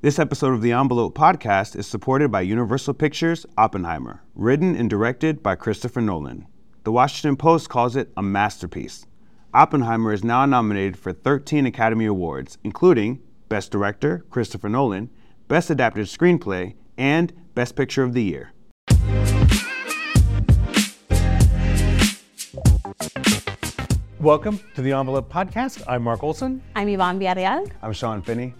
This episode of the Envelope podcast is supported by Universal Pictures Oppenheimer, written and directed by Christopher Nolan. The Washington Post calls it a masterpiece. Oppenheimer is now nominated for 13 Academy Awards, including Best Director, Christopher Nolan, Best Adapted Screenplay, and Best Picture of the Year. Welcome to the Envelope Podcast. I'm Mark Olson. I'm Yvonne Villarreal. I'm Sean Finney.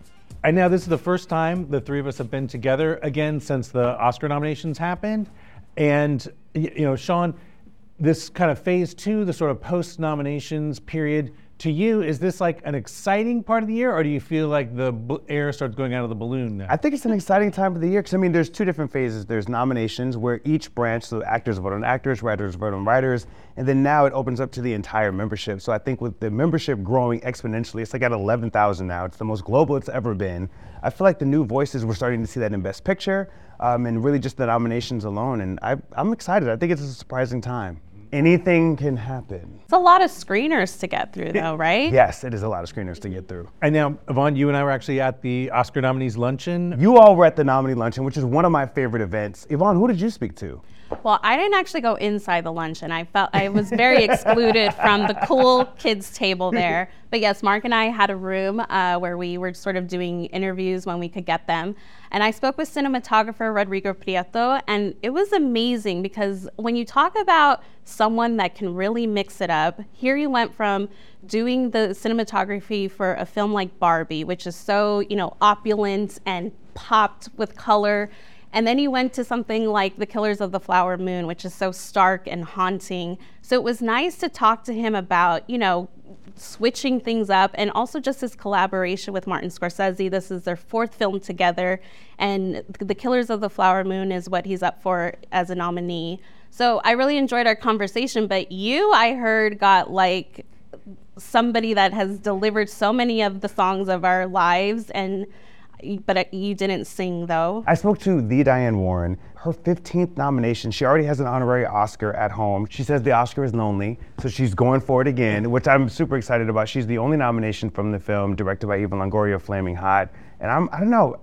And now this is the first time the three of us have been together again since the Oscar nominations happened. And, you know, Sean, this kind of phase two, the sort of post nominations period, to you, is this like an exciting part of the year, or do you feel like the air starts going out of the balloon now? I think it's an exciting time of the year because I mean, there's two different phases. There's nominations where each branch, so actors vote on actors, writers vote on writers, and then now it opens up to the entire membership. So I think with the membership growing exponentially, it's like at 11,000 now. It's the most global it's ever been. I feel like the new voices, we're starting to see that in Best Picture, um, and really just the nominations alone. And I, I'm excited. I think it's a surprising time anything can happen. It's a lot of screeners to get through, though, right? Yes, it is a lot of screeners to get through. And now, Yvonne, you and I were actually at the Oscar nominees luncheon. You all were at the nominee luncheon, which is one of my favorite events. Yvonne, who did you speak to? Well, I didn't actually go inside the luncheon. I felt I was very excluded from the cool kids table there. But yes, Mark and I had a room uh, where we were sort of doing interviews when we could get them. And I spoke with cinematographer Rodrigo Prieto, and it was amazing because when you talk about someone that can really mix it up, here you went from doing the cinematography for a film like Barbie, which is so, you know, opulent and popped with color and then he went to something like The Killers of the Flower Moon, which is so stark and haunting. So it was nice to talk to him about, you know, switching things up and also just his collaboration with Martin Scorsese. This is their fourth film together, and The Killers of the Flower Moon is what he's up for as a nominee. So I really enjoyed our conversation, but you, I heard, got like somebody that has delivered so many of the songs of our lives and but uh, you didn't sing though. I spoke to the Diane Warren. Her 15th nomination. She already has an honorary Oscar at home. She says the Oscar is lonely, so she's going for it again, which I'm super excited about. She's the only nomination from the film, directed by Eva Longoria, Flaming Hot. And I'm, I don't know.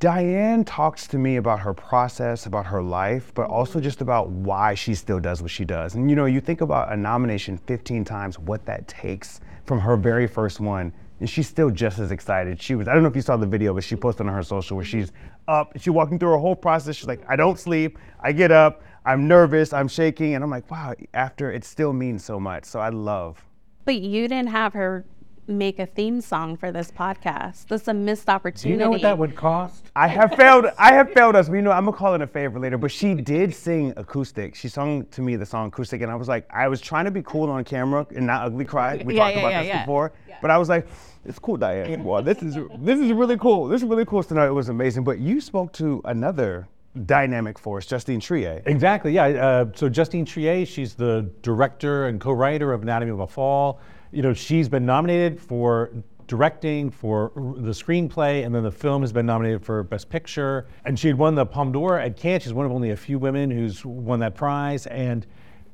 Diane talks to me about her process, about her life, but also just about why she still does what she does. And you know, you think about a nomination 15 times, what that takes from her very first one and she's still just as excited. She was, I don't know if you saw the video, but she posted on her social where she's up, she's walking through her whole process. She's like, I don't sleep, I get up, I'm nervous, I'm shaking. And I'm like, wow, after it still means so much. So I love. But you didn't have her make a theme song for this podcast. This is a missed opportunity. Do you know what that would cost? I have failed. I have failed us. But you know, I'm gonna call it a favor later. But she did sing acoustic. She sung to me the song acoustic, and I was like, I was trying to be cool on camera and not ugly cry. We yeah, talked yeah, about yeah, this yeah. before. But I was like, it's cool, Diane. Well, this is this is really cool. This is really cool tonight. It was amazing. But you spoke to another dynamic force, Justine Triet. Exactly, yeah. Uh, so Justine Triet, she's the director and co-writer of Anatomy of a Fall. You know, she's been nominated for directing, for the screenplay, and then the film has been nominated for Best Picture. And she had won the Palme d'Or at Cannes. She's one of only a few women who's won that prize. And,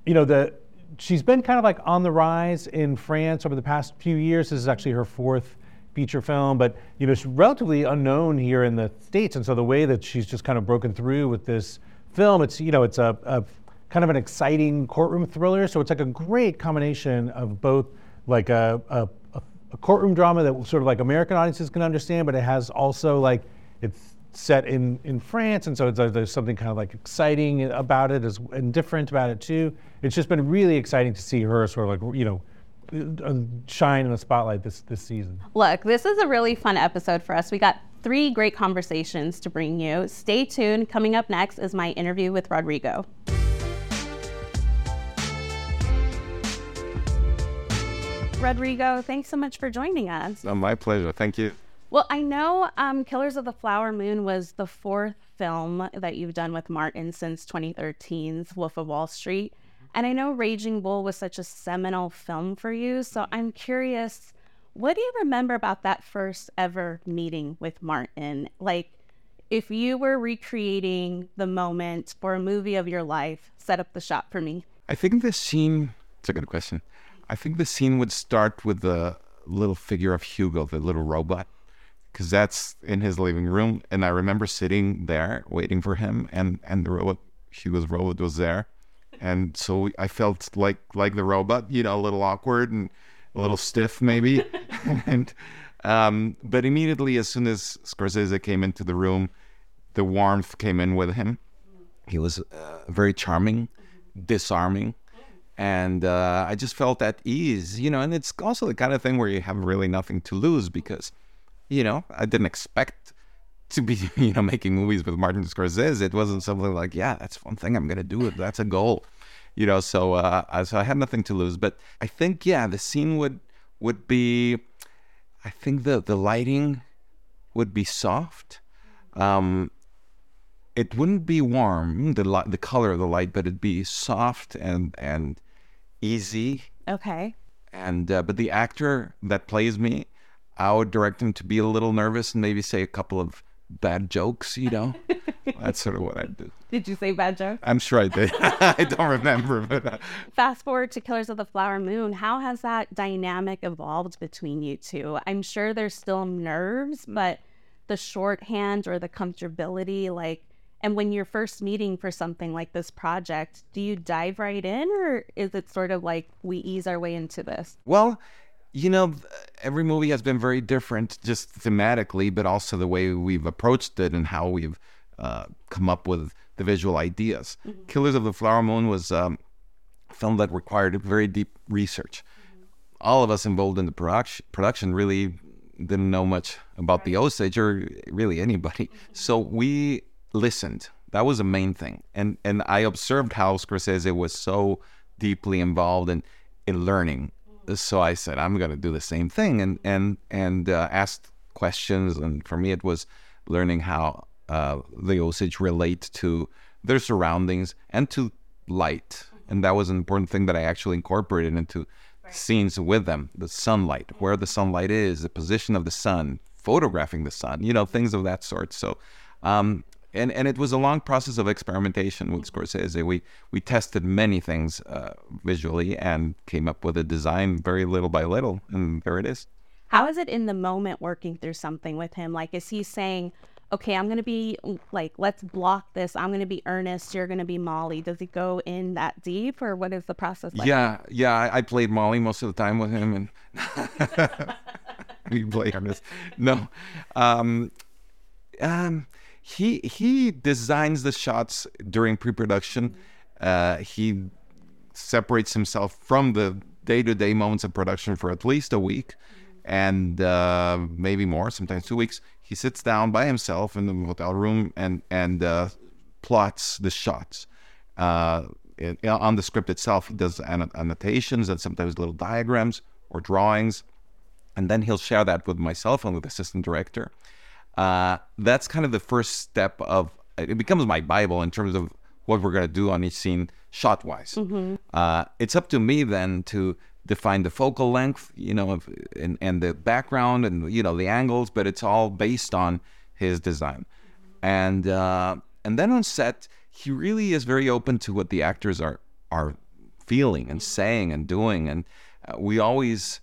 you know, the she's been kind of like on the rise in France over the past few years. This is actually her fourth feature film, but you know she's relatively unknown here in the states, and so the way that she's just kind of broken through with this film, it's you know it's a, a kind of an exciting courtroom thriller. So it's like a great combination of both like a, a, a courtroom drama that sort of like American audiences can understand, but it has also like it's set in, in France, and so there's something kind of like exciting about it as, and different about it too. It's just been really exciting to see her sort of like, you know, uh, shine in the spotlight this, this season. Look, this is a really fun episode for us. We got three great conversations to bring you. Stay tuned. Coming up next is my interview with Rodrigo. Rodrigo, thanks so much for joining us. Oh, my pleasure. Thank you. Well, I know um, Killers of the Flower Moon was the fourth film that you've done with Martin since 2013's Wolf of Wall Street. And I know Raging Bull was such a seminal film for you. So I'm curious, what do you remember about that first ever meeting with Martin? Like, if you were recreating the moment for a movie of your life, set up the shot for me. I think this scene, it's a good question. I think the scene would start with the little figure of Hugo, the little robot because that's in his living room. And I remember sitting there waiting for him, and and the robot, Hugo's robot was there, and so I felt like like the robot, you know, a little awkward and a little stiff maybe, and um, but immediately as soon as Scorsese came into the room, the warmth came in with him. He was uh, very charming, disarming and uh, I just felt at ease, you know. And it's also the kind of thing where you have really nothing to lose because, you know, I didn't expect to be, you know, making movies with Martin Scorsese. It wasn't something like, yeah, that's one thing I'm gonna do. It. That's a goal, you know. So, uh, so I had nothing to lose. But I think, yeah, the scene would would be, I think the the lighting would be soft. Um, it wouldn't be warm, the light, the color of the light, but it'd be soft and and easy. Okay. And uh, but the actor that plays me, I would direct him to be a little nervous and maybe say a couple of bad jokes. You know, that's sort of what I did. Did you say bad joke? I'm sure I did. I don't remember, but. Uh, Fast forward to Killers of the Flower Moon. How has that dynamic evolved between you two? I'm sure there's still nerves, but the shorthand or the comfortability, like and when you're first meeting for something like this project, do you dive right in or is it sort of like we ease our way into this? Well, you know, every movie has been very different just thematically, but also the way we've approached it and how we've uh, come up with the visual ideas. Mm-hmm. Killers of the Flower Moon was um, a film that required very deep research. Mm-hmm. All of us involved in the production, production really didn't know much about right. the Osage or really anybody. Mm-hmm. So we listened. That was the main thing. And and I observed how Scorsese was so deeply involved in in learning. So I said, I'm going to do the same thing, and and and uh, asked questions. And for me, it was learning how uh, the Osage relate to their surroundings and to light. And that was an important thing that I actually incorporated into right. scenes with them. The sunlight, where the sunlight is, the position of the sun, photographing the sun, you know, things of that sort. So um, and and it was a long process of experimentation with Scorsese. We we tested many things uh, visually and came up with a design very little by little, and there it is. How is it in the moment working through something with him? Like, is he saying, "Okay, I'm going to be like, let's block this. I'm going to be Ernest. You're going to be Molly." Does he go in that deep, or what is the process like? Yeah, yeah. I, played Molly most of the time with him, and we play Ernest. No, um, um he he designs the shots during pre-production. Uh, he separates himself from the day-to-day moments of production for at least a week, and uh, maybe more, sometimes two weeks. He sits down by himself in the hotel room and and uh, plots the shots. Uh, it, on the script itself, he does annotations and sometimes little diagrams or drawings, and then he'll share that with myself and with the assistant director uh, that's kind of the first step of it becomes my bible in terms of what we're going to do on each scene shot wise mm-hmm. uh, it's up to me then to define the focal length you know of, and, and the background and you know the angles but it's all based on his design. And uh, and then on set he really is very open to what the actors are are feeling and saying and doing. And uh, we always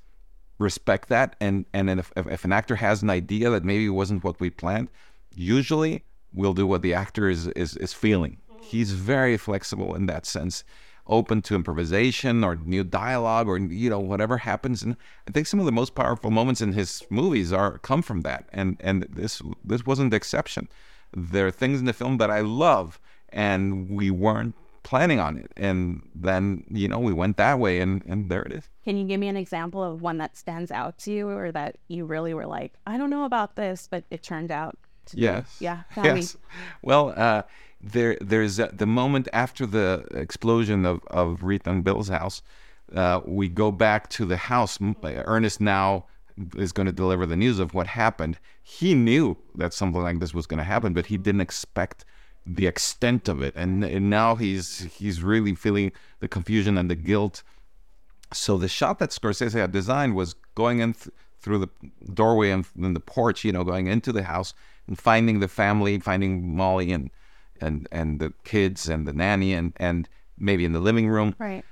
respect that. And and if, if an actor has an idea that maybe wasn't what we planned, usually we'll do what the actor is is, is feeling. He's very flexible in that sense, open to improvisation or new dialogue or you know whatever happens. And I think some of the most powerful moments in his movies are come from that. And and this this wasn't the exception. There are things in the film that I love, and we weren't planning on it. And then, you know, we went that way and, and there it is. Can you give me an example of one that stands out to you or that you really were like, I don't know about this, but it turned out to yes. Be, yeah. Yes. Me. Well, uh, there, there's uh, the moment after the explosion of, of Rita and Bill's house. Uh, we go back to the house. Ernest now is going to deliver the news of what happened. He knew that something like this was going to happen, but he didn't expect the extent of it, and, and now he's he's really feeling the confusion and the guilt. So the shot that Scorsese had designed was going in th- through the doorway and then the porch, you know, going into the house and finding the family, finding Molly and and and the kids and the nanny and and maybe in the living room. Right.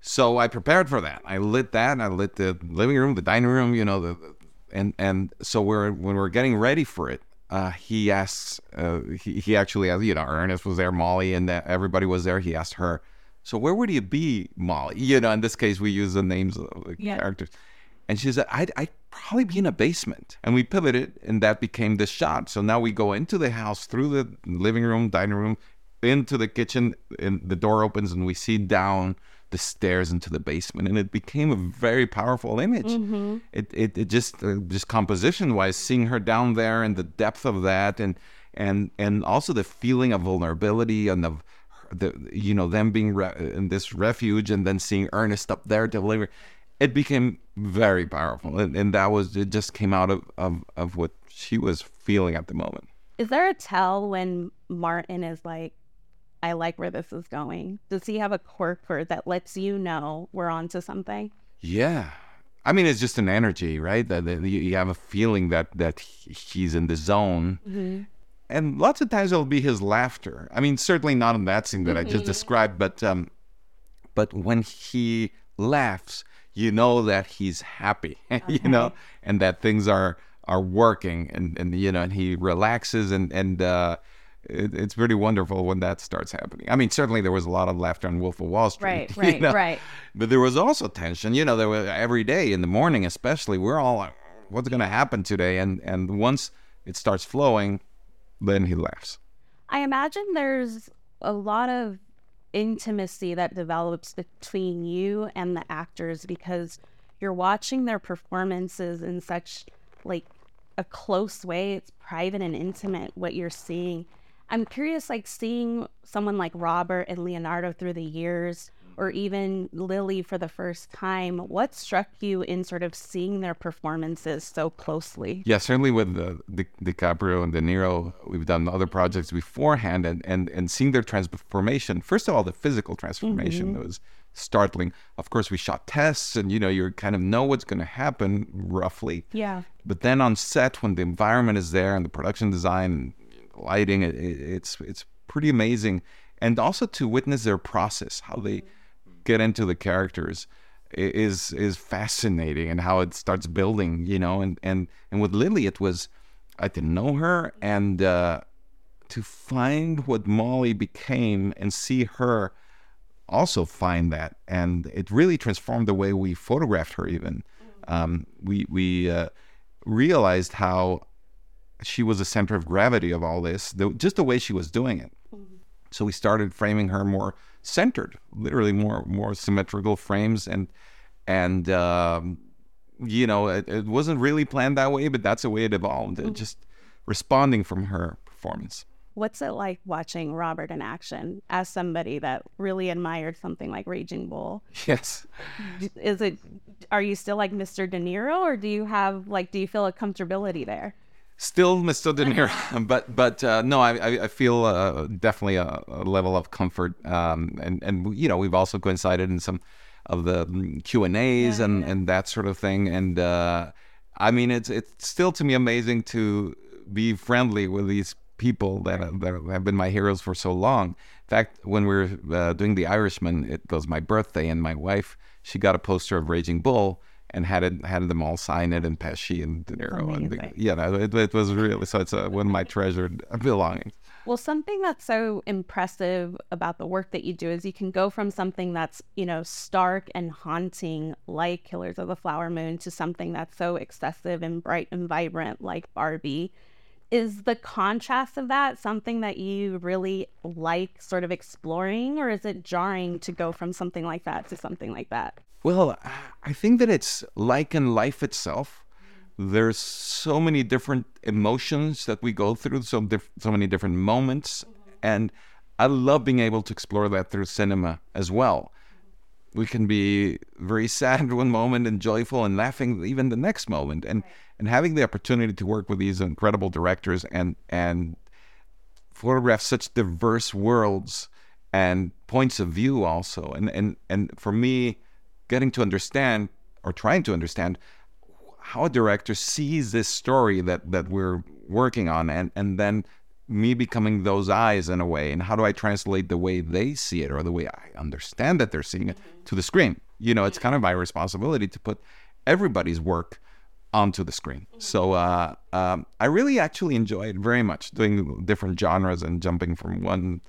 So I prepared for that. I lit that. I lit the living room, the dining room, you know, the, and and so we're when we're getting ready for it, uh, he asks, uh, he, he actually, you know, Ernest was there, Molly, and uh, everybody was there. He asked her, so where would you be, Molly? You know, in this case, we use the names of the Yeah. characters. And she said, I'd, I'd probably be in a basement. And we pivoted, and that became the shot. So now we go into the house through the living room, dining room, into the kitchen, and the door opens, and we see down the stairs into the basement. And it became a very powerful image. It, it, it just, uh, just composition wise, seeing her down there and the depth of that, and, and, and also the feeling of vulnerability and of, the you know them being re- in this refuge and then seeing Ernest up there delivering it became very powerful and, and that was it just came out of, of of what she was feeling at the moment Is there a tell when Martin is like, I like where this is going? Does he have a quirk that lets you know we're onto something? yeah. I mean it's just an energy right? That, that you, you have a feeling that that he's in the zone. And lots of times it'll be his laughter. I mean certainly not in that scene that I just described but um but when he laughs you know that he's happy you know and that things are are working and and you know and he relaxes and and uh it, it's pretty wonderful when that starts happening. I mean, certainly there was a lot of laughter on Wolf of Wall Street, Right, you right, know? right. But there was also tension. You know, there was every day in the morning, especially. We're all like, "What's going to happen today?" And and once it starts flowing, then he laughs. I imagine there's a lot of intimacy that develops between you and the actors because you're watching their performances in such like a close way. It's private and intimate what you're seeing. I'm curious, like seeing someone like Robert and Leonardo through the years, or even Lily for the first time. What struck you in sort of seeing their performances so closely? Yeah, certainly with uh, Di- DiCaprio and De Niro, we've done other projects beforehand, and and and seeing their transformation. First of all, the physical transformation was startling. Of course, we shot tests, and you know you kind of know what's going to happen roughly. Yeah. But then on set, when the environment is there and the production design, lighting, it, it, it's it's pretty amazing. And also to witness their process, how they get into the characters, is is fascinating, and how it starts building. You know, and and and with Lily, it was I didn't know her, and uh, to find what Molly became and see her also find that, and it really transformed the way we photographed her. Even um, we we uh, realized how she was the center of gravity of all this, the, just the way she was doing it. So we started framing her more centered, literally more more symmetrical frames, and and um, you know it, it wasn't really planned that way, but that's the way it evolved. It just responding from her performance. What's it like watching Robert in action as somebody that really admired something like Raging Bull? Yes. Is it, are you still like Mr. De Niro or do you have, like, do you feel a comfortability there? Still Mr. De Niro, but but uh, no, I I, feel uh, definitely a, a level of comfort, um, and and you know we've also coincided in some of the mm, Q and A's and and that sort of thing, and uh, I mean it's it's still to me amazing to be friendly with these people that that have been my heroes for so long. In fact, when we were uh, doing The Irishman, it was my birthday, and my wife she got a poster of Raging Bull. And had it had them all sign it and Pesci and De Niro and the, amazing. yeah, it, it was really so. It's uh one of my treasured belongings. Well, something that's so impressive about the work that you do is you can go from something that's, you know, stark and haunting like Killers of the Flower Moon to something that's so excessive and bright and vibrant like Barbie. Is the contrast of that something that you really like sort of exploring, or is it jarring to go from something like that to something like that? Well, I think that it's like in life itself. There's so many different emotions that we go through, so diff- so many different moments, and I love being able to explore that through cinema as well. We can be very sad one moment and joyful and laughing even the next moment, and and having the opportunity to work with these incredible directors and and photograph such diverse worlds and points of view also. And and and for me getting to understand or trying to understand how a director sees this story that that we're working on and and then me becoming those eyes in a way. And how do i translate the way they see it or the way i understand that they're seeing it mm-hmm. to the screen? You know it's kind of my responsibility to put everybody's work onto the screen. So uh, um, I really actually enjoyed very much doing different genres and jumping from one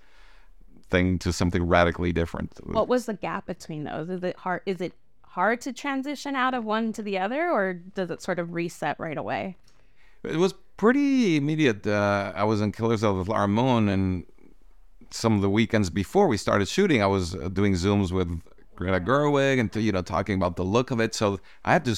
thing to something radically different. What was the gap between those? Is it hard? Is it hard to transition out of one to the other, or does it sort of reset right away? It was pretty immediate. Uh, I was in Killers of the Flower Moon, and some of the weekends before we started shooting, I was uh, doing zooms with Greta Gerwig and you know talking about the look of it. So I had to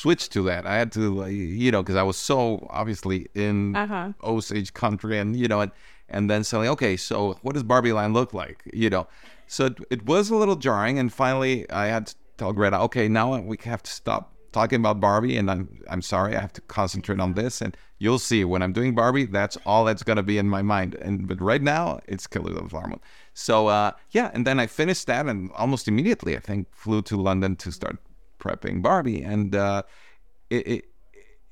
switch to that. I had to, you know, because I was so obviously in Uh-huh. Osage country, and you know, and and then suddenly, okay, so what does Barbie Land look like? You know, so it, it was a little jarring, and finally I had to tell Greta, okay, now we have to stop talking about Barbie, and I'm I'm sorry, I have to concentrate on this, and you'll see when I'm doing Barbie, that's all that's gonna be in my mind, and but right now it's Killers of the Flower Moon. So uh, yeah, and then I finished that, and almost immediately I think flew to London to start prepping Barbie, and uh, it, it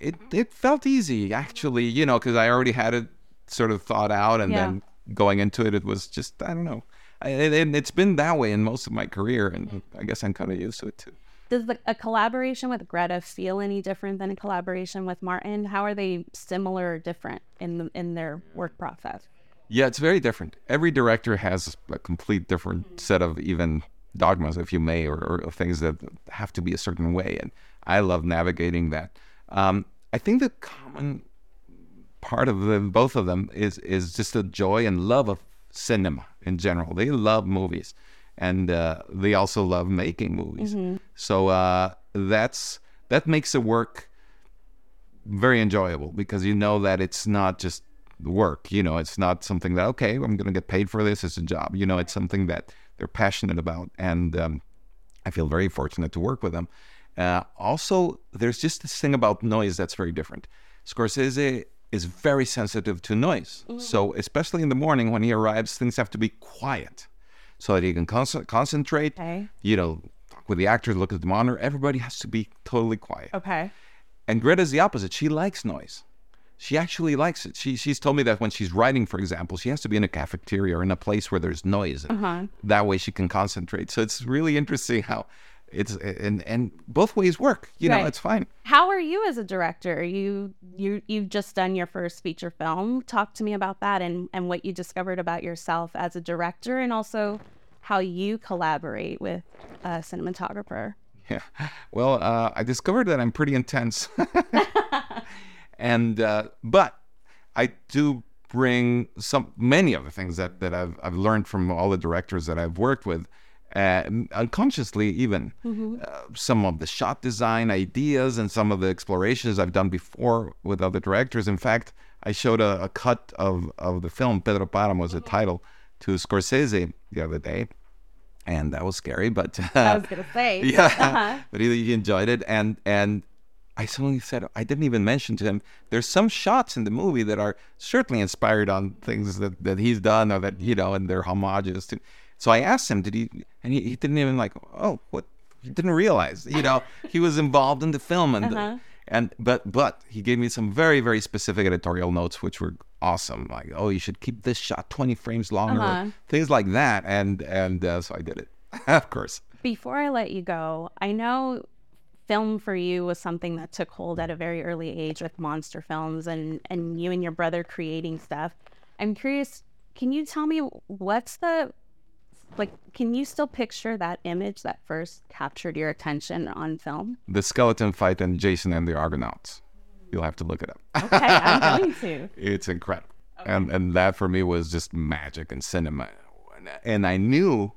it it felt easy actually, you know, because I already had it sort of thought out, and Yeah. then going into it, it was just I don't know. I, and it's been that way in most of my career, and I guess I'm kind of used to it too. Does the, a collaboration with Greta feel any different than a collaboration with Martin? How are they similar or different in the, in their work process? Yeah, it's very different. Every director has a complete different set of even dogmas, if you may, or, or things that have to be a certain way. And I love navigating that. Um, I think the common part of them, both of them, is is just a joy and love of cinema in general. They love movies, and uh, they also love making movies. So uh, that's that makes the work very enjoyable because you know that it's not just work. You know, it's not something that okay, I'm going to get paid for this. It's a job. You know, it's something that they're passionate about, and um, I feel very fortunate to work with them. Uh, also, there's just this thing about noise that's very different. Scorsese is very sensitive to noise, so especially in the morning when he arrives, things have to be quiet so that he can con- concentrate. Okay. You know, talk with the actors, look at the monitor. Everybody has to be totally quiet. Okay. And Greta's the opposite. She likes noise. She actually likes it. She she's told me that when she's writing, for example, she has to be in a cafeteria or in a place where there's noise. And That way she can concentrate. So it's really interesting how it's and and both ways work. You know, it's fine. How are you as a director? You you you've just done your first feature film. Talk to me about that and and what you discovered about yourself as a director, and also how you collaborate with a cinematographer. Yeah. Well, uh, I discovered that I'm pretty intense, and uh, but I do bring some many of the things that that I've I've learned from all the directors that I've worked with. Uh, unconsciously, even uh, some of the shot design ideas and some of the explorations I've done before with other directors. In fact, I showed a, a cut of, of the film Pedro Páramo was the title to Scorsese the other day, and that was scary. But I was gonna say. yeah, but he, he enjoyed it, and and I suddenly said I didn't even mention to him. There's some shots in the movie that are certainly inspired on things that, that he's done or that you know, and they're homages to. So I asked him, did he? And he, he didn't even like. Oh, what? He didn't realize. You know, he was involved in the film, and Uh-huh. and but but he gave me some very very specific editorial notes, which were awesome. Like, oh, you should keep this shot 20 frames longer, Uh-huh. things like that. And and uh, so I did it, of course. Before I let you go, I know film for you was something that took hold at a very early age with monster films and, and you and your brother creating stuff. I'm curious, can you tell me what's the like can you still picture that image that first captured your attention on film? the skeleton fight in Jason and the Argonauts. You'll have to look it up. Okay, I'm going to. it's incredible. And and that for me was just magic and cinema. And, and I knew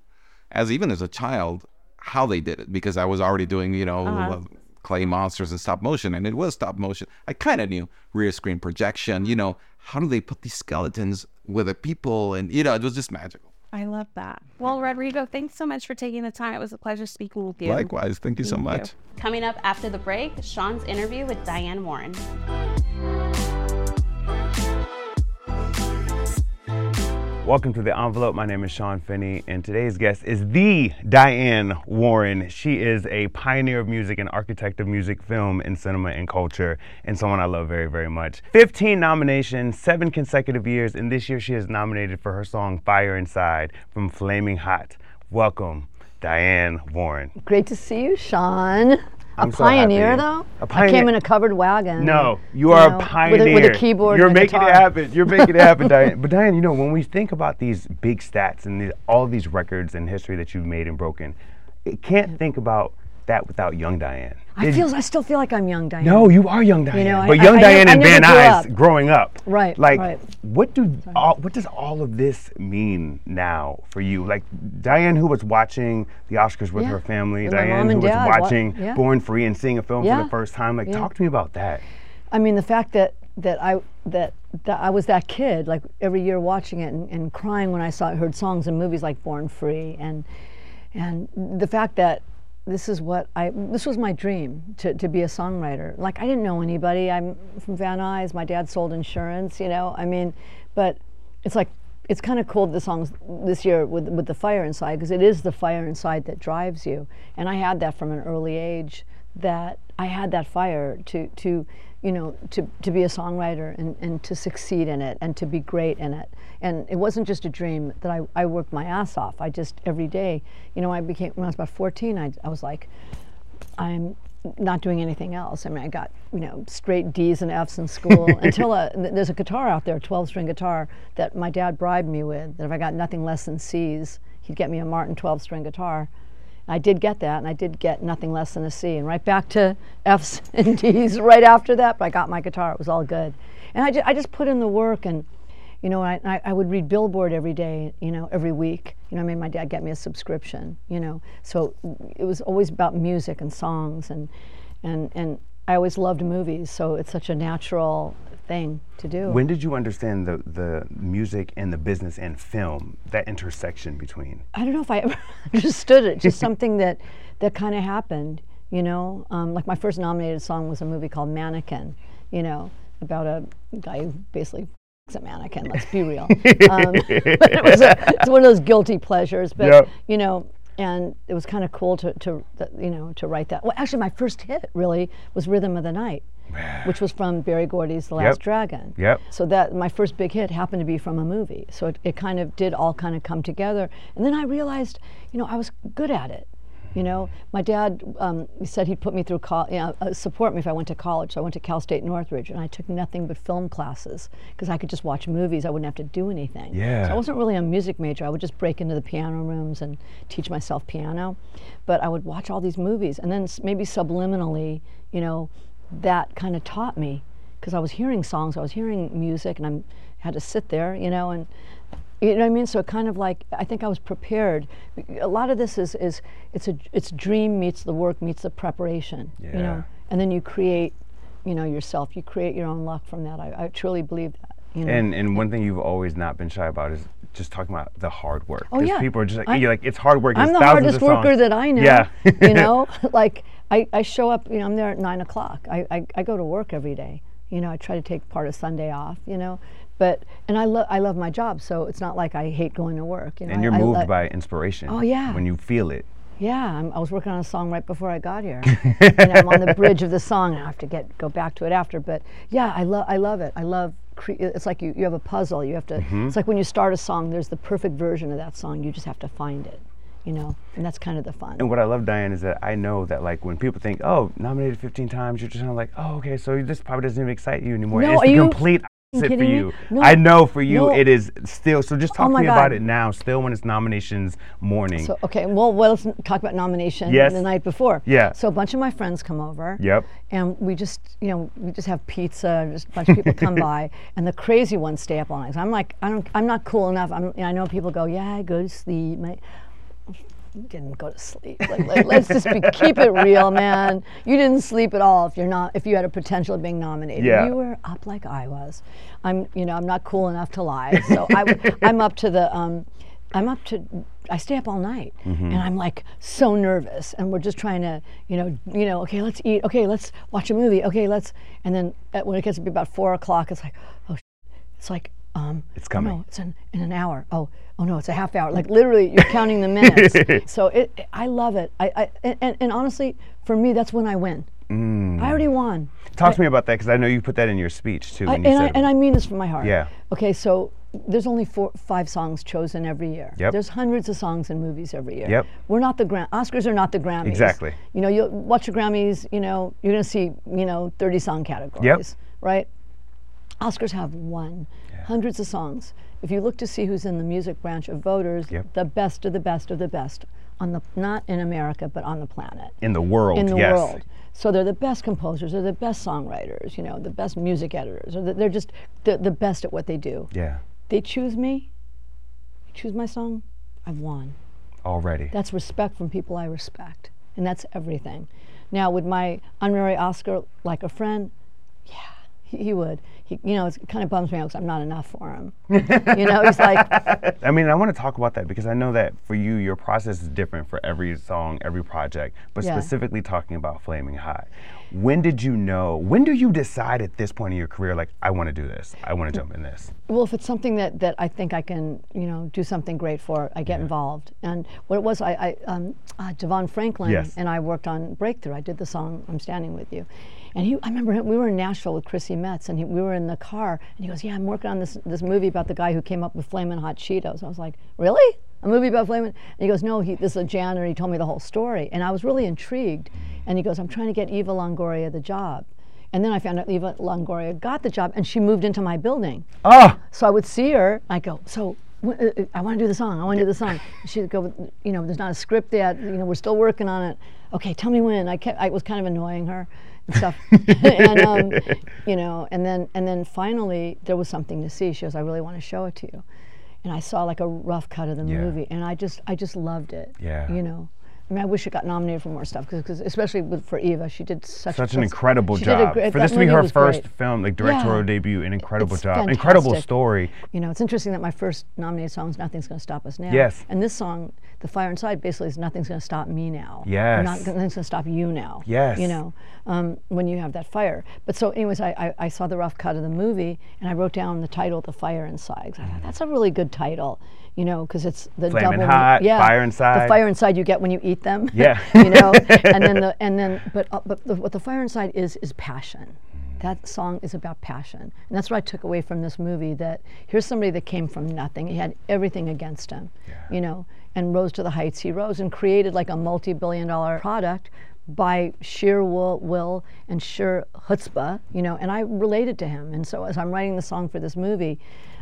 as even as a child how they did it because I was already doing, you know, uh, clay monsters and stop motion and it was stop motion. I kind of knew rear screen projection, you know, how do they put these skeletons with the people and you know, it was just magical. I love that. Well, Rodrigo, thanks so much for taking the time. It was a pleasure speaking with you. Likewise, thank you so Thank you. much. Coming up after the break, Sean's interview with Diane Warren. Welcome to the envelope. My name is Sean Finney, and today's guest is the Diane Warren. She is a pioneer of music and architect of music, film, and cinema and culture, and someone I love very, very much. 15 nominations, seven consecutive years, and this year she is nominated for her song Fire Inside from Flaming Hot. Welcome, Diane Warren. Great to see you, Sean. I'm a so pioneer, happy. though. A I pioneer. came in a covered wagon. No, you are know, a with pioneer. With a, keyboard. You're making guitar. it happen. You're making it happen, Diane. But Diane, you know, when we think about these big stats and the, all these records and history that you've made and broken, it can't think about that without young Diane. I It- feel. I still feel like I'm young, Diane. No, you are young Diane. know, but I- young I Diane nev- and I Van Nuys up. growing up. Right, Like, right. what do all, what does all of this mean now for you? Like Diane, who was watching the Oscars with Yeah, her family, with Diane, who was watching yeah. Born Free and seeing a film for the first time. Like, yeah. talk to me about that. I mean, the fact that that I that that I was that kid, like every year watching it and, and crying when I saw heard songs in movies like Born Free, and and the fact that this is what I this was my dream to, to be a songwriter. Like I didn't know anybody. I'm from Van Nuys. My dad sold insurance. You know, I mean, but it's like it's kind of cool the songs this year with with the fire inside because it is the fire inside that drives you, and I had that from an early age. That I had that fire to to you know to to be a songwriter and, and to succeed in it and to be great in it. And it wasn't just a dream that I, I worked my ass off. I just every day, you know, I became when I was about 14, I, I was like, I'm not doing anything else. I mean, I got you know straight D's and F's in school until a, th- there's a guitar out there, a 12-string guitar that my dad bribed me with. That if I got nothing less than C's, he'd get me a Martin 12-string guitar. I did get that, and I did get nothing less than a C, and right back to F's and D's right after that. But I got my guitar; it was all good, and I, ju- I just put in the work and you know, I, I, I would read Billboard every day, you know, every week. You know, I made my dad get me a subscription, you know. So it was always about music and songs, and, and, and I always loved movies, so it's such a natural thing to do. When did you understand the, the music and the business and film, that intersection between? I don't know if I ever understood it, just something that, that kind of happened, you know. Um, like my first nominated song was a movie called Mannequin, you know, about a guy who basically a mannequin. Let's be real. Um, but it was a, it's one of those guilty pleasures. But Yep. you know, and it was kind of cool to, to you know to write that. Well, actually, my first hit really was "Rhythm of the Night," which was from Berry Gordy's "The Last Yep. Dragon." Yep. So that my first big hit happened to be from a movie. So it, it kind of did all kind of come together. And then I realized, you know, I was good at it. You know, my dad um, said he'd put me through college, you know, uh, support me if I went to college. So I went to Cal State Northridge, and I took nothing but film classes because I could just watch movies. I wouldn't have to do anything. Yeah. So I wasn't really a music major. I would just break into the piano rooms and teach myself piano, but I would watch all these movies, and then maybe subliminally, you know, that kind of taught me because I was hearing songs, I was hearing music, and I had to sit there, you know, and you know what I mean? So it kind of like I think I was prepared. A lot of this is is it's a it's dream meets the work meets the preparation. Yeah. You know, and then you create, you know, yourself. You create your own luck from that. I, I truly believe that. You know? And and one thing you've always not been shy about is just talking about the hard work. Oh, yeah. People are just like, I- you're like it's hard work. I'm the hardest worker that I know. Yeah. you know, like I, I show up, you know, I'm there at nine o'clock. I, I, I go to work every day. You know, I try to take part of Sunday off, you know. But and I love I love my job, so it's not like I hate going to work. You know, and I- you're I moved lo- by inspiration. Oh, yeah. When you feel it. Yeah, I'm, I was working on a song right before I got here. and I'm on the bridge of the song. and I have to get go back to it after. But yeah, I love I love it. I love. Cre- it's like you, you have a puzzle. You have to. Mm-hmm. It's like when you start a song. There's the perfect version of that song. You just have to find it. You know, and that's kind of the fun. And what I love, Diane, is that I know that like when people think, oh, nominated 15 times, you're just kind of like, oh, okay, so this probably doesn't even excite you anymore. No, it's the you complete opposite for you. No. I know for you No. it is still. So just talk Oh to me about it now, still when it's nominations morning. So okay, well, well, let's talk about nomination Yes. the night before. Yeah. So a bunch of my friends come over. Yep. And we just, you know, we just have pizza. Just a bunch of people come by, and the crazy ones stay up all night. So I'm like, I don't, I'm not cool enough. I'm, I know people go, yeah, I go to sleep. My, didn't go to sleep. Like, like, let's just be, keep it real, man. You didn't sleep at all if you're not if you had a potential of being nominated. Yeah. You were up like I was. I'm you know I'm not cool enough to lie, so I, I'm up to the um, I'm up to I stay up all night and I'm like so nervous and we're just trying to you know you know okay let's eat okay let's watch a movie okay let's and then at, when it gets to be about four o'clock it's like oh it's like um, It's coming. no, it's in, in an hour. Oh, oh no, it's a half hour. Like literally, you're counting the minutes. so it, I love it. I, I and, and honestly, for me, that's when I win. I already won. Talk to me about that because I know you put that in your speech too. I, you and, I, and I mean this from my heart. Yeah. Okay, so there's only four, five songs chosen every year. Yep. There's hundreds of songs in movies every year. Yep. We're not the Gram- Oscars are not the Grammys. Exactly. You know, you watch the Grammys. You know, you're gonna see you know 30 song categories. Yep. Right. Oscars have one. Hundreds of songs. If you look to see who's in the music branch of voters, Yep. the best of the best of the best on the not in America but on the planet in the world. in the yes. world. So they're the best composers, they're the best songwriters, you know, the best music editors, or the, they're just the, the best at what they do. Yeah. They choose me, choose my song, I've won. Already. That's respect from people I respect, and that's everything. Now, would my honorary Oscar like a friend? Yeah, he, would. He, you know, it's- it kind of bums me out because I'm not enough for him. you know, he's like, I mean, I want to talk about that because I know that for you, your process is different for every song, every project, but Yeah. specifically talking about Flaming Hot. When did you know, when do you decide at this point in your career, like, I want to do this, I want to jump in this? Well, if it's something that, that I think I can, you know, do something great for, I get involved. And what it was, I, I um, uh, Devon Franklin Yes. and I worked on Breakthrough. I did the song "I'm Standing with You," and he, I remember him, we were in Nashville with Chrissy Metz, and he, we were in the car, and he goes, "Yeah, I'm working on this this movie about the guy who came up with Flamin' Hot Cheetos." I was like, "Really? A movie about Flamin'?" And he goes, "No, he, this is a janitor." He told me the whole story, and I was really intrigued. And he goes, "I'm trying to get Eva Longoria the job." And then I found out Eva Longoria got the job, and she moved into my building. Oh, So I would see her. I go, so uh, uh, I want to do the song. I want to do the song. She'd go, you know, there's not a script yet. You know, we're still working on it. Okay, tell me when. I kept, I was kind of annoying her and stuff. and um, you know, and then and then finally there was something to see. She goes, I really want to show it to you. And I saw like a rough cut of the Yeah. movie, and I just I just loved it. Yeah. You know. I mean, I wish it got nominated for more stuff because, especially with, for Eva, she did such such an incredible she did a job. great- For this to be her first great. film, like directorial Yeah. debut, an incredible It's job, incredible story. You know, it's interesting that my first nominated song is "Nothing's Gonna Stop Us Now." Yes. And this song, "The Fire Inside," basically is "Nothing's Gonna Stop Me Now." Yes. Not, nothing's gonna stop you now. Yes. You know, um, when you have that fire. But so, anyways, I, I, I saw the rough cut of the movie, and I wrote down the title, "The Fire Inside." I thought that's a really good title. You know, because it's the Flamin' double. hot, yeah, fire inside. The fire inside you get when you eat them. Yeah. you know, and then the and then but uh, but the, what the fire inside is is passion. That song is about passion, and that's what I took away from this movie. That here's somebody that came from nothing. He had everything against him, you know, and rose to the heights he rose and created like a multi-billion-dollar product by sheer will, will and sheer chutzpah, you know. And I related to him, and so as I'm writing the song for this movie,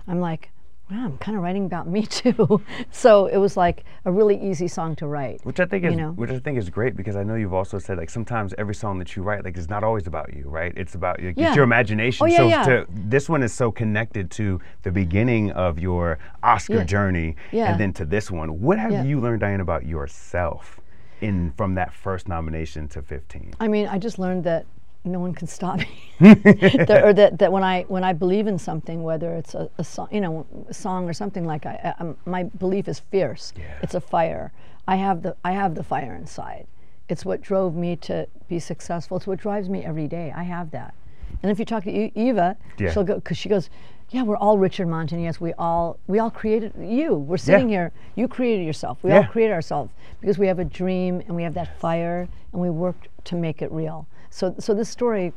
I'm like. Wow, I'm kind of writing about me too. so it was like a really easy song to write. Which I think you is know? which I think is great because I know you've also said like sometimes every song that you write like is not always about you, right? It's about like, Yeah. it's your imagination. Oh, yeah, so yeah. to, this one is so connected to the beginning of your Oscar Yeah. journey Yeah. and then to this one. What have you learned, Diane, about yourself in from that first nomination to 15? I mean, I just learned that no one can stop me, that, or that, that when I when I believe in something, whether it's a, a song, you know, a song or something like I, I, um, my belief is fierce. It's a fire. I have the I have the fire inside. It's what drove me to be successful. It's what drives me every day. I have that. And if you talk to E- Eva, Yeah. she'll go because she goes, "Yeah, we're all Richard Montañez. We all we all created you. We're sitting here. You created yourself. We all Yeah. created ourselves because we have a dream and we have that fire and we worked to make it real. So so this story,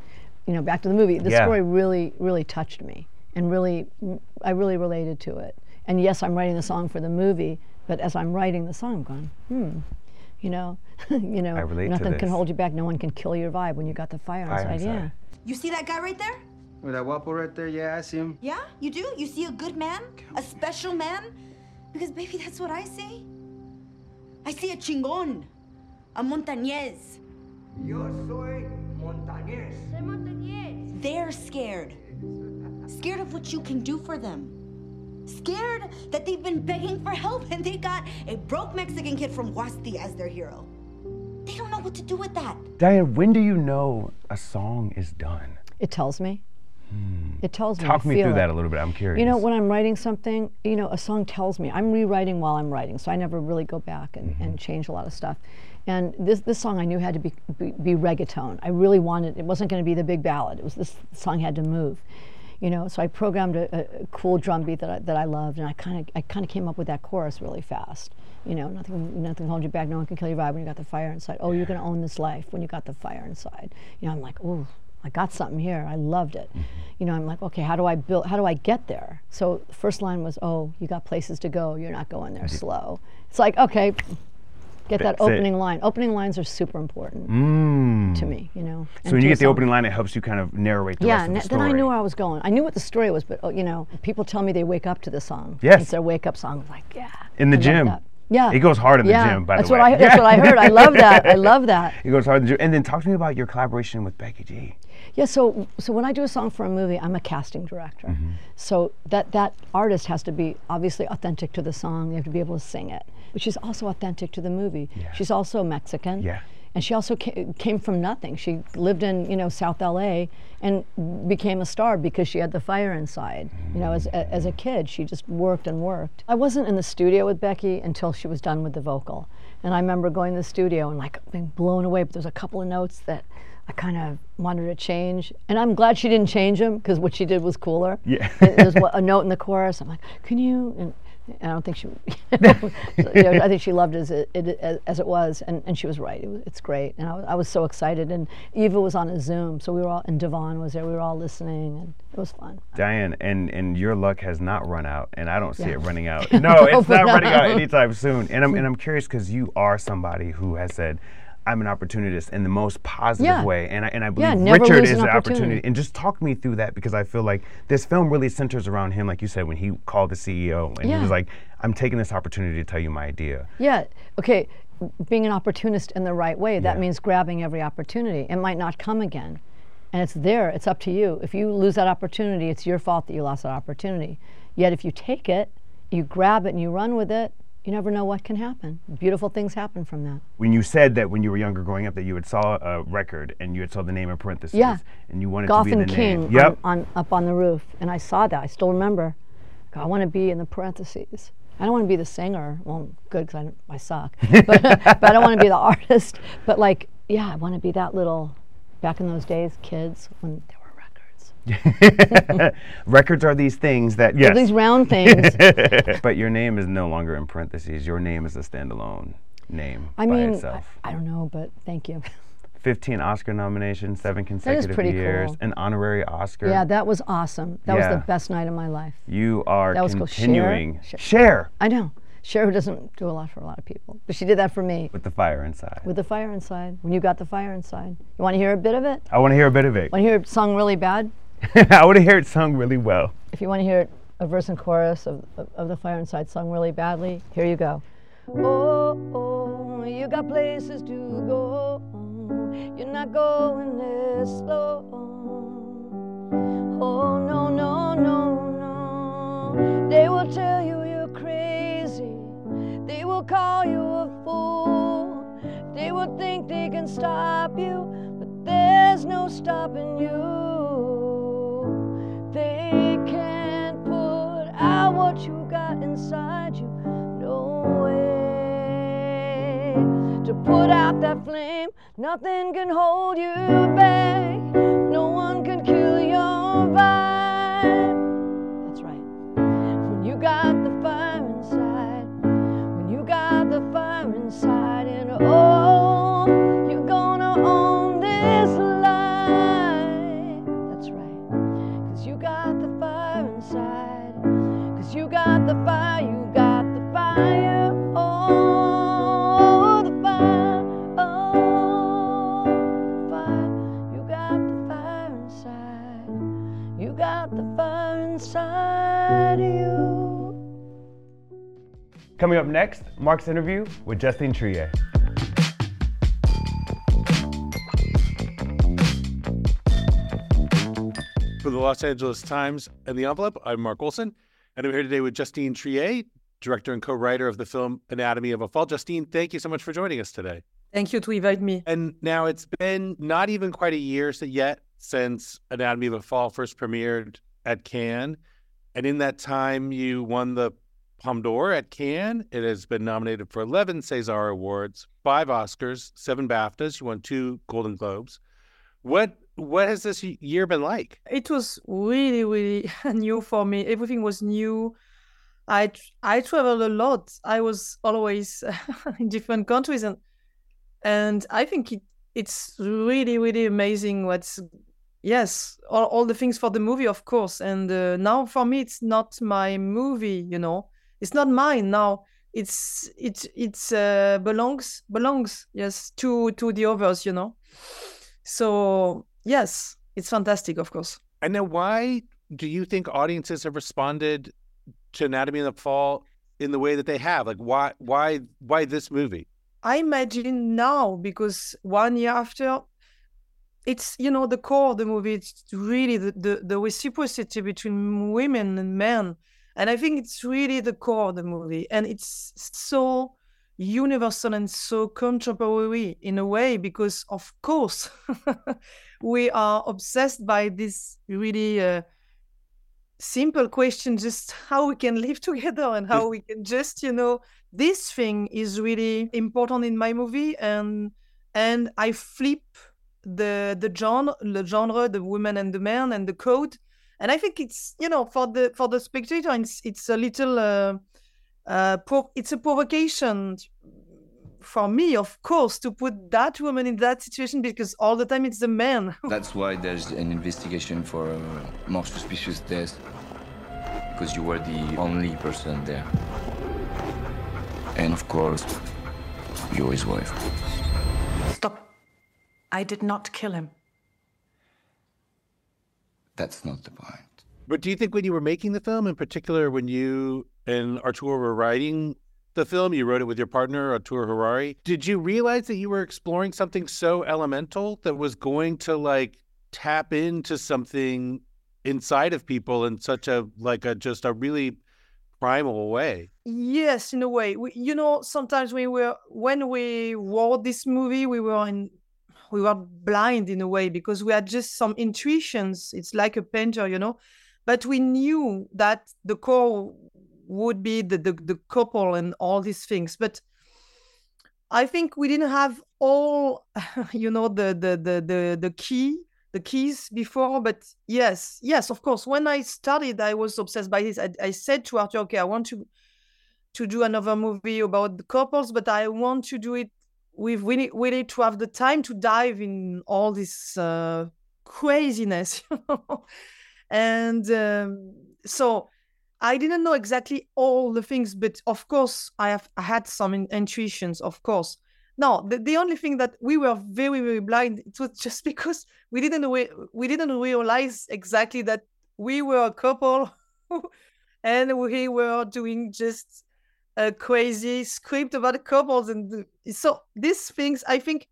you know, back to the movie. This Yeah. story really really touched me and really I really related to it. And yes, I'm writing the song for the movie, but as I'm writing the song, I'm going, hmm. You know, you know, I relate to nothing can hold you back. No one can kill your vibe when you got the fire, Fire inside. Yeah. You see that guy right there? With that guapo right there, yeah, I see him. Yeah, you do? You see a good man? A special man? Because, baby, that's what I see. I see a chingon, a montañez. Yo soy Montañez. They're scared. Scared of what you can do for them. Scared that they've been begging for help and they got a broke Mexican kid from Guasti as their hero. They don't know what to do with that. Diane, when do you know a song is done? It tells me. It tells me. Hmm. Talk me through it. that a little bit. I'm curious. You know, when I'm writing something, you know, a song tells me. I'm rewriting while I'm writing, so I never really go back and, Mm-hmm. and change a lot of stuff. And this this song I knew had to be, be, be reggaeton. I really wanted. It wasn't going to be the big ballad. It was this song had to move. you know. So I programmed a, a cool drum beat that I, that I loved, and I kind of I kind of came up with that chorus really fast. You know, nothing nothing holds you back. No one can kill your vibe when you got the fire inside. Oh, you're gonna own this life when you got the fire inside. You know, I'm like, oh, I got something here. I loved it. You know, I'm like, okay, how do I build? How do I get there? So the first line was, oh, you got places to go. You're not going there slow. It's like, okay, get that That's it. opening line. Opening lines are super important Mm. to me. You know. So and when you get the opening line, it helps you kind of narrate the Yeah, rest of the then story. I knew where I was going. I knew what the story was, but oh, you know, people tell me they wake up to the song. Yes. it's their wake up song. I'm like, yeah. In the I gym. Yeah, He goes hard in the yeah. gym, by that's the what way. I. That's what I heard. I love that. I love that. He goes hard in the gym. And then talk to me about your collaboration with Becky G. Yeah, so so when I do a song for a movie, I'm a casting director. Mm-hmm. So that that artist has to be obviously authentic to the song. They have to be able to sing it, but she's also authentic to the movie. She's also Mexican. Yeah. And she also ca- came from nothing. She lived in you know South LA and became a star because she had the fire inside. You know, as a, as a kid, she just worked and worked. I wasn't in the studio with Becky until she was done with the vocal, and I remember going to the studio and like being blown away. But there's a couple of notes that I kind of wanted to change, and I'm glad she didn't change them because what she did was cooler. Yeah. There's a note in the chorus. I'm like, can you? And, and I don't think she. you know, I think she loved it as it, it as, it was, and, and she was right. It was, it's great, and I, was- I was so excited. And Eva was on a Zoom, so we were all, and Devon was there. We were all listening, and it was fun. Diane, and and your luck has not run out, and I don't see Yeah. it running out. No, it's not not. running out anytime soon. And I'm and I'm curious because you are somebody who has said. I'm an opportunist in the most positive Yeah. way, and I, and I believe never Richard is an opportunity. opportunity. And just talk me through that because I feel like this film really centers around him, like you said, when he called the CEO and he was like, "I'm taking this opportunity to tell you my idea." Yeah. Okay. Being an opportunist in the right way, that Yeah. means grabbing every opportunity. It might not come again. And it's there. It's up to you. If you lose that opportunity, it's your fault that you lost that opportunity. Yet if you take it, you grab it and you run with it, you never know what can happen. Beautiful things happen from that. When you said that when you were younger, growing up, that you had saw a record and you had saw the name in parentheses, Yeah. and you wanted Golf to be and the King name. Yep. on, on up on the roof, and I saw that. I still remember. I want to be in the parentheses. I don't want to be the singer. Well, good because I, I suck. but, but I don't want to be the artist. But like, yeah, I want to be that little. Back in those days, kids when records. Are these things that yes. These round things. but your name is no longer in parentheses. Your name is a standalone name I by mean, I, itself. I don't know, but thank you. 15 Oscar nominations, seven consecutive pretty years, cool. an honorary Oscar. Yeah, that was awesome. That was the best night of my life. you are That was continuing. Cher. Share I know. Cher, who doesn't do a lot for a lot of people, but she did that for me. with the fire inside. With the fire inside. When you got the fire inside. You want to hear a bit of it? I want to hear a bit of it. Want to hear it sung really bad? I want to hear it sung really well. If you want to hear a verse and chorus of, of, of the Fire Inside sung really badly, here you go. Oh, oh, you got places to go. You're not going this slow. Oh, no, no, no, no. They will tell you you're crazy. They will call you a fool. They will think they can stop you, but there's no stopping you. Out what you got inside you. No way to put out that flame. Nothing can hold you back. No one can kill your vibe. Coming up next, Mark's interview with Justine Triet. For the Los Angeles Times and the Envelope, I'm Mark Olsen, and I'm here today with Justine Triet, director and co-writer of the film Anatomy of a Fall. Justine, thank you so much for joining us today. Thank you to invite me. And now it's been not even quite a year s- yet since Anatomy of a Fall first premiered at Cannes, and in that time you won the Palme at Cannes. It has been nominated for 11 César awards, five Oscars, seven BAFTAs. You won two Golden Globes. What what has this year been like? It was really, really new for me. Everything was new. I I traveled a lot. I was always in different countries, and and I think it it's really, really amazing. What's yes, all, all the things for the movie, of course. And uh, now for me, it's not my movie. You know, it's not mine now. It's it it's uh, belongs belongs yes to to the others. You know, so yes, it's fantastic, of course. And then why do you think audiences have responded to Anatomy of the Fall in the way that they have? Like why why why this movie? I imagine now because one year after it's you know the core of the movie it's really the, the, the reciprocity between women and men and i think it's really the core of the movie. And it's so universal and so contemporary in a way because of course we are obsessed by this really uh, simple question just how we can live together and how we can just you know this thing is really important in my movie. And and i flip the the genre the genre the women and the men and the code and i think it's you know for the for the spectator it's it's a little uh, uh it's a provocation for me of course to put that woman in that situation because all the time it's the man that's why there's an investigation for a more suspicious death because you were the only person there. And of course you're his wife. Stop. I did not kill him. That's not the point. But do you think when you were making the film, in particular, when you and Arthur were writing the film, you wrote it with your partner, Arthur Harari, did you realize that you were exploring something so elemental that was going to like tap into something inside of people in such a like a just a really primal way? Yes, in a way. We, you know, sometimes we were when we wrote this movie, we were in we were blind in a way because we had just some intuitions. It's like a painter, you know, but we knew that the core would be the, the, the couple and all these things. But I think we didn't have all, you know, the the the the, the key the keys before but yes yes of course when i started i was obsessed by this i, I said to Arthur okay i want to to do another movie about the couples but i want to do it we've really really to have the time to dive in all this uh, craziness and um, so i didn't know exactly all the things but of course i have I had some in- intuitions of course. No the, the only thing that we were very very blind it was just because we didn't we, we didn't realize exactly that we were a couple and we were doing just a crazy script about couples and so these things i think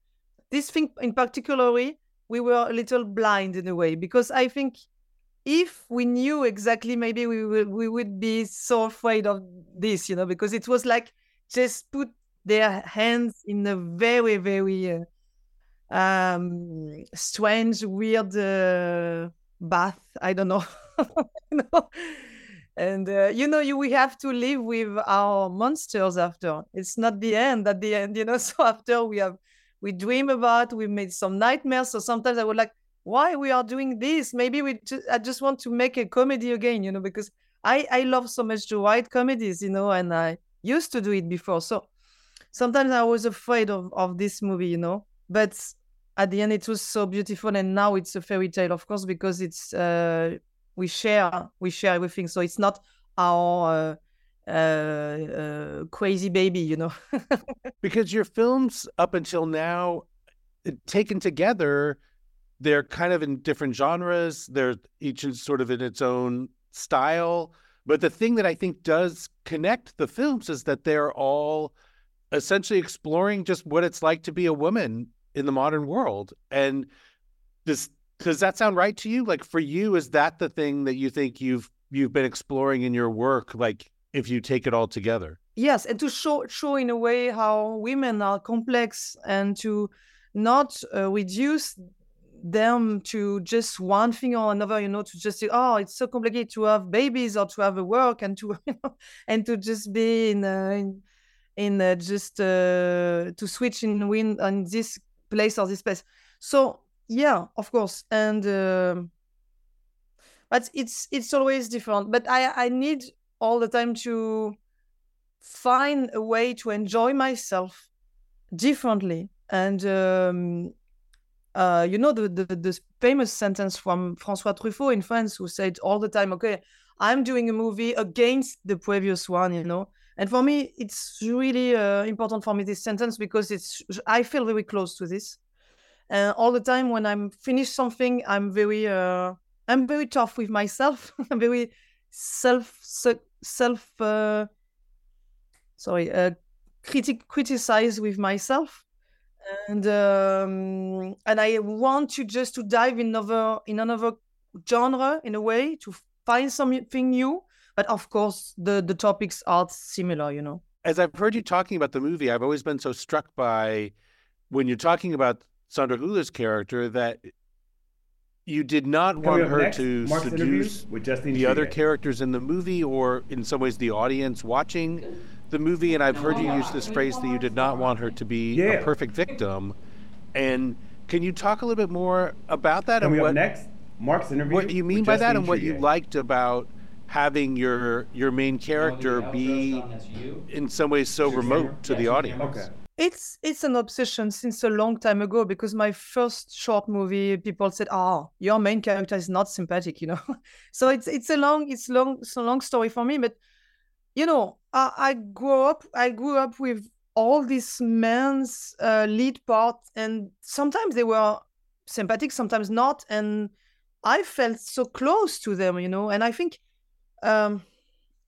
this thing in particularly we were a little blind in a way because i think if we knew exactly maybe we would we would be so afraid of this you know because it was like just put their hands in a very very uh, um strange weird uh, bath. I don't know and uh, you know you we have to live with our monsters after. It's not the end at the end you know. So after we have we dream about we made some nightmares. So sometimes i would like why we are doing this? Maybe we ju- i just want to make a comedy again you know because i i love so much to write comedies you know and i used to do it before. So sometimes i was afraid of of this movie you know. But at the end it was so beautiful and now it's a fairy tale of course because it's uh we share we share everything. So it's not our uh, uh, uh, crazy baby you know? Because your films up until now uh, taken together they're kind of in different genres. They're each sort of in its own style. But the thing that i think does connect the films is that they're all essentially exploring just what it's like to be a woman in the modern world. And this does that sound right to you? Like for you, is that the thing that you think you've you've been exploring in your work? Like if you take it all together. Yes, and to show show in a way how women are complex and to not uh, reduce them to just one thing or another. You know, to just say, oh, it's so complicated to have babies or to have a work and to you know, and to just be in uh, in, in uh, just to switch in win on this place or this place. So yeah, of course, and um but it's it's always different. But I I need all the time to find a way to enjoy myself differently and um, uh, you know the, the the famous sentence from François Truffaut in France who said all the time okay I'm doing a movie against the previous one you know and for me it's really uh, important for me this sentence because it's I feel very close to this and all the time when I'm finished something I'm very uh, I'm very tough with myself I'm very self self uh, sorry uh, critic criticize with myself and um, and I want to just to dive in another in another genre in a way to find something new. But of course, the the topics are similar, you know. As I've heard you talking about the movie, I've always been so struck by when you're talking about Sandra Hüller's character that you did not Coming want her next, to Mark's seduce with Justine the other characters in the movie, or in some ways the audience watching the movie. And I've heard you use this phrase that you did not want her to be Yeah. a perfect victim. And can you talk a little bit more about that Coming and up what next, Mark's interview. what you mean with by that and what you liked about having your your main character be in some ways so remote to the audience. Okay. It's it's an obsession since a long time ago because my first short movie, people said, "Ah, your main character is not sympathetic," you know. so it's it's a long it's long it's a long story for me, but you know, I, I grew up I grew up with all these men's uh, lead part, and sometimes they were sympathetic, sometimes not, and I felt so close to them, you know. And I think, um,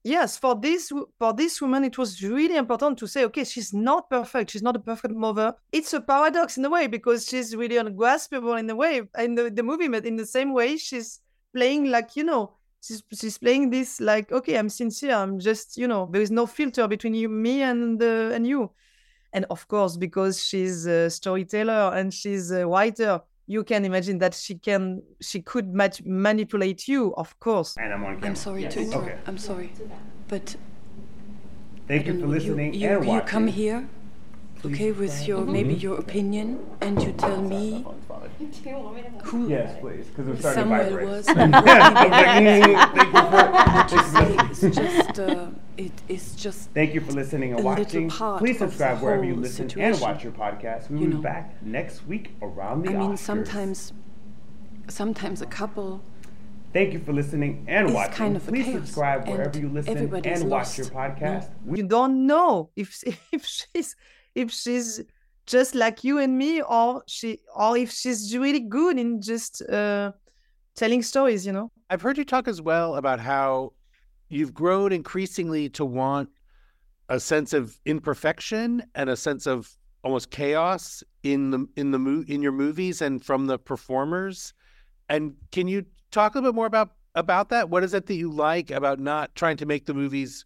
yes, for this for this woman, it was really important to say, okay, she's not perfect, she's not a perfect mother. It's a paradox in a way because she's really ungraspable in a way in the, the movie, but in the same way, she's playing like you know she's she's playing this like okay i'm sincere. I'm just you know there is no filter between you me and uh, and you. And of course because she's a storyteller and she's a writer you can imagine that she can she could mat- manipulate you of course And I'm on camera. I'm sorry to interrupt. Okay. I'm sorry. But Thank you for listening you, and you, you come here, okay, with your maybe your opinion, and you tell me who Yes, please, because we're starting to Samuel vibrate. was. I and was what he like, did. mm, thank you for- What you say is just, uh, it is just. Thank you for listening and watching. Please subscribe wherever you whole listen and watch your podcast. We will you be know. back next week around the I mean, Oscars. sometimes, sometimes a couple. Thank you for listening and It's watching. kind of Please chaos, subscribe wherever and you listen and watch lost, your no? podcast. We- you don't know if if she's if she's just like you and me or she or if she's really good in just uh telling stories you know I've heard you talk as well about how you've grown increasingly to want a sense of imperfection and a sense of almost chaos in the in the mo- in your movies and from the performers. And can you talk a little bit more about about that? What is it that you like about not trying to make the movies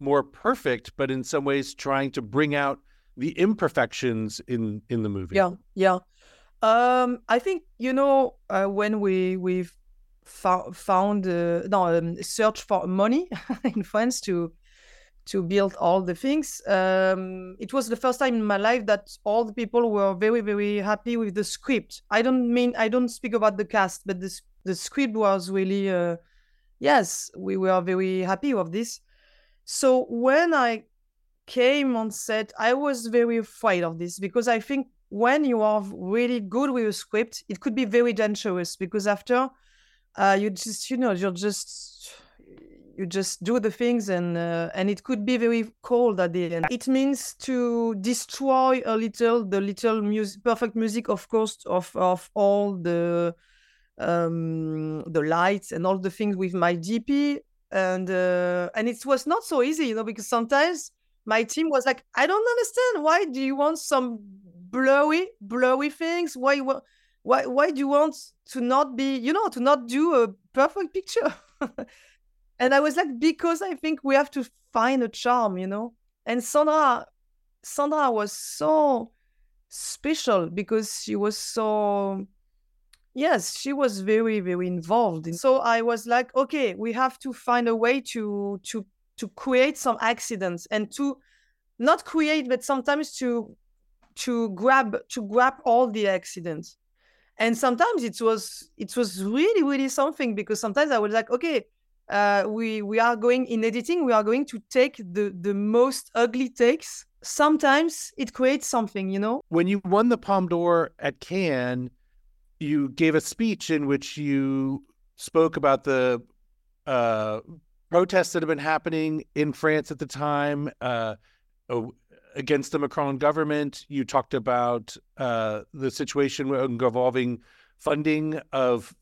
more perfect, but in some ways trying to bring out the imperfections in in the movie? yeah yeah. Um i think you know uh, when we we fou- found uh, no um, search for money in france to to build all the things um it was the first time in my life that all the people were very very happy with the script. I don't mean i don't speak about the cast but the, the script was really uh yes we were very happy with this. So when i came on set, I was very afraid of this because I think when you are really good with a script, it could be very dangerous because after uh, you just, you know, you're just you just do the things and uh, and it could be very cold at the end. It means to destroy a little the little music, perfect music, of course, of of all the um the lights and all the things with my DP and uh, and it was not so easy, you know, because sometimes my team was like, I don't understand. Why do you want some blurry, blurry things? Why, why, why do you want to not be, you know, to not do a perfect picture? and I was like, because I think we have to find a charm, you know. And Sandra, Sandra was so special because she was so yes she was very very involved so i was like okay we have to find a way to to to create some accidents and to not create but sometimes to to grab to grab all the accidents and sometimes it was it was really really something because sometimes I was like, okay, uh, we we are going in editing, we are going to take the the most ugly takes. Sometimes it creates something, you know. When you won the Palme d'Or at Cannes, you gave a speech in which you spoke about the uh, protests that have been happening in France at the time uh, against the Macron government. You talked about uh, the situation involving funding of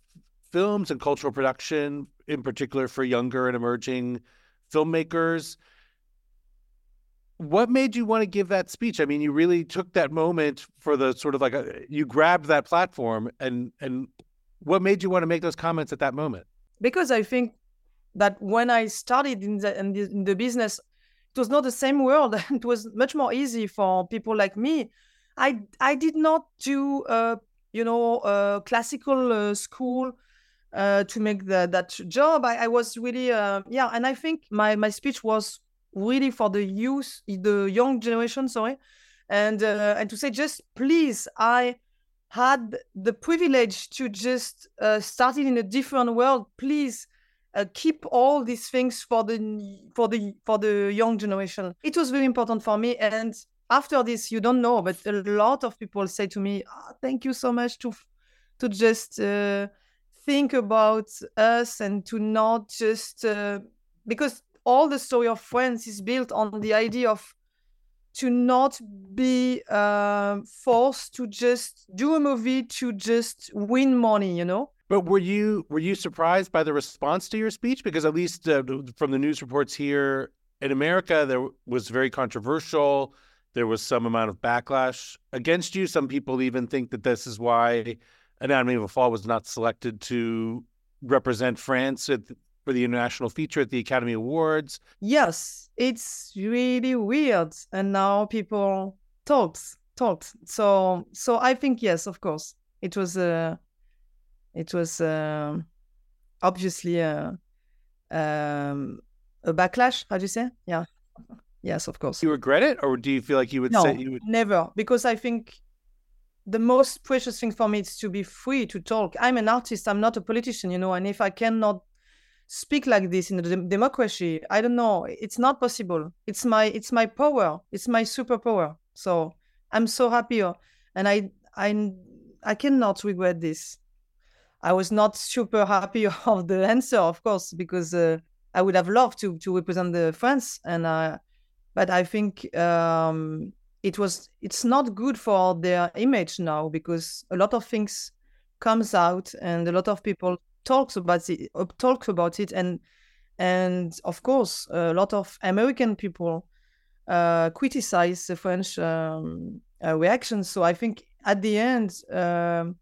films and cultural production, in particular for younger and emerging filmmakers. What made you want to give that speech? I mean, you really took that moment for the sort of like a, you grabbed that platform, and and what made you want to make those comments at that moment? Because I think that when I started in the, in the, in the business, it was not the same world. it was much more easy for people like me. I I did not do uh, you know classical uh, school uh, to make the, that job. I, I was really uh, yeah, and I think my my speech was really for the youth, the young generation. Sorry, and uh, and to say just please, I had the privilege to just start it in a different world. Please uh, keep all these things for the for the for the young generation. It was very important for me. And after this, you don't know, but a lot of people say to me, oh, "Thank you so much to to just uh, think about us and to not just uh, because all the story of France is built on the idea of to not be uh, forced to just do a movie to just win money, you know but were you were you surprised by the response to your speech? Because at least uh, from the news reports here in America, there was very controversial. There was some amount of backlash against you. Some people even think that this is why Anatomy of a Fall was not selected to represent France at, for the international feature at the Academy Awards. Yes, it's really weird, and now people talks talks. So so I think yes, of course, it was a it was uh, obviously a, um, a backlash. How do you say? Yeah. Yes, of course. You regret it, or do you feel like you would no, say you would? Never, because I think the most precious thing for me is to be free to talk. I'm an artist. I'm not a politician, you know. And if I cannot speak like this in a de- democracy, I don't know. It's not possible. It's my it's my power. It's my superpower. So I'm so happy, and I I I cannot regret this. I was not super happy of the answer, of course, because uh, I would have loved to to represent the France, and uh, but I think um, it was it's not good for their image now because a lot of things comes out and a lot of people talks about it uh, talks about it and and of course a lot of American people uh, criticize the French um, uh, reactions. So I think at the end. Um,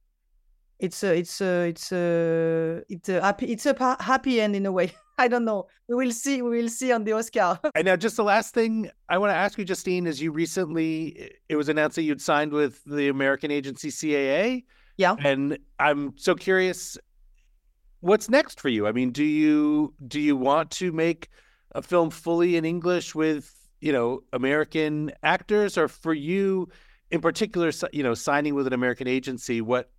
it's a it's a it's a it's a happy it's a happy end in a way. I don't know. We will see. We will see on the Oscar. and now, just the last thing I want to ask you, Justine, is you recently it was announced that you'd signed with the American agency CAA. Yeah. And I'm so curious, what's next for you? I mean, do you do you want to make a film fully in English with you know American actors, or for you in particular, you know, signing with an American agency? What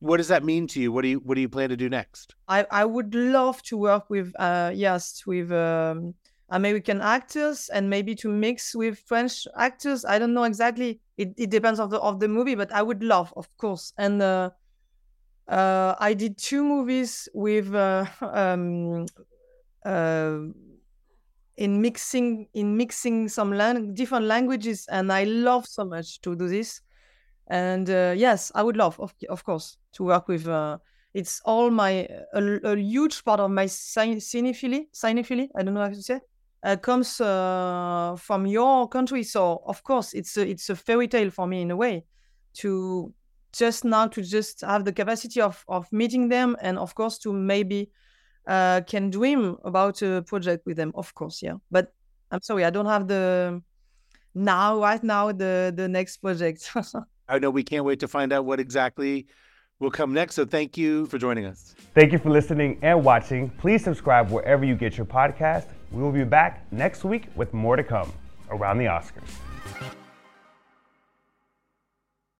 what does that mean to you? What do you what do you plan to do next? I, I would love to work with uh yes with um, American actors and maybe to mix with French actors. I don't know exactly. It, it depends of the of the movie, but I would love, of course. And uh, uh, I did two movies with uh, um, uh, in mixing in mixing some lang- different languages, and I love so much to do this. And uh, yes, I would love, of, of course, to work with. Uh, it's all my a, a, huge part of my cinephilia. Cinephilia, I don't know how to say. Uh, comes uh, from your country, so of course it's a, it's a fairy tale for me in a way. To just now to just have the capacity of of meeting them, and of course to maybe uh, can dream about a project with them. Of course, yeah. But I'm sorry, I don't have the now right now the the next project. I know we can't wait to find out what exactly will come next. So thank you for joining us. Thank you for listening and watching. Please subscribe wherever you get your podcast. We will be back next week with more to come around the Oscars.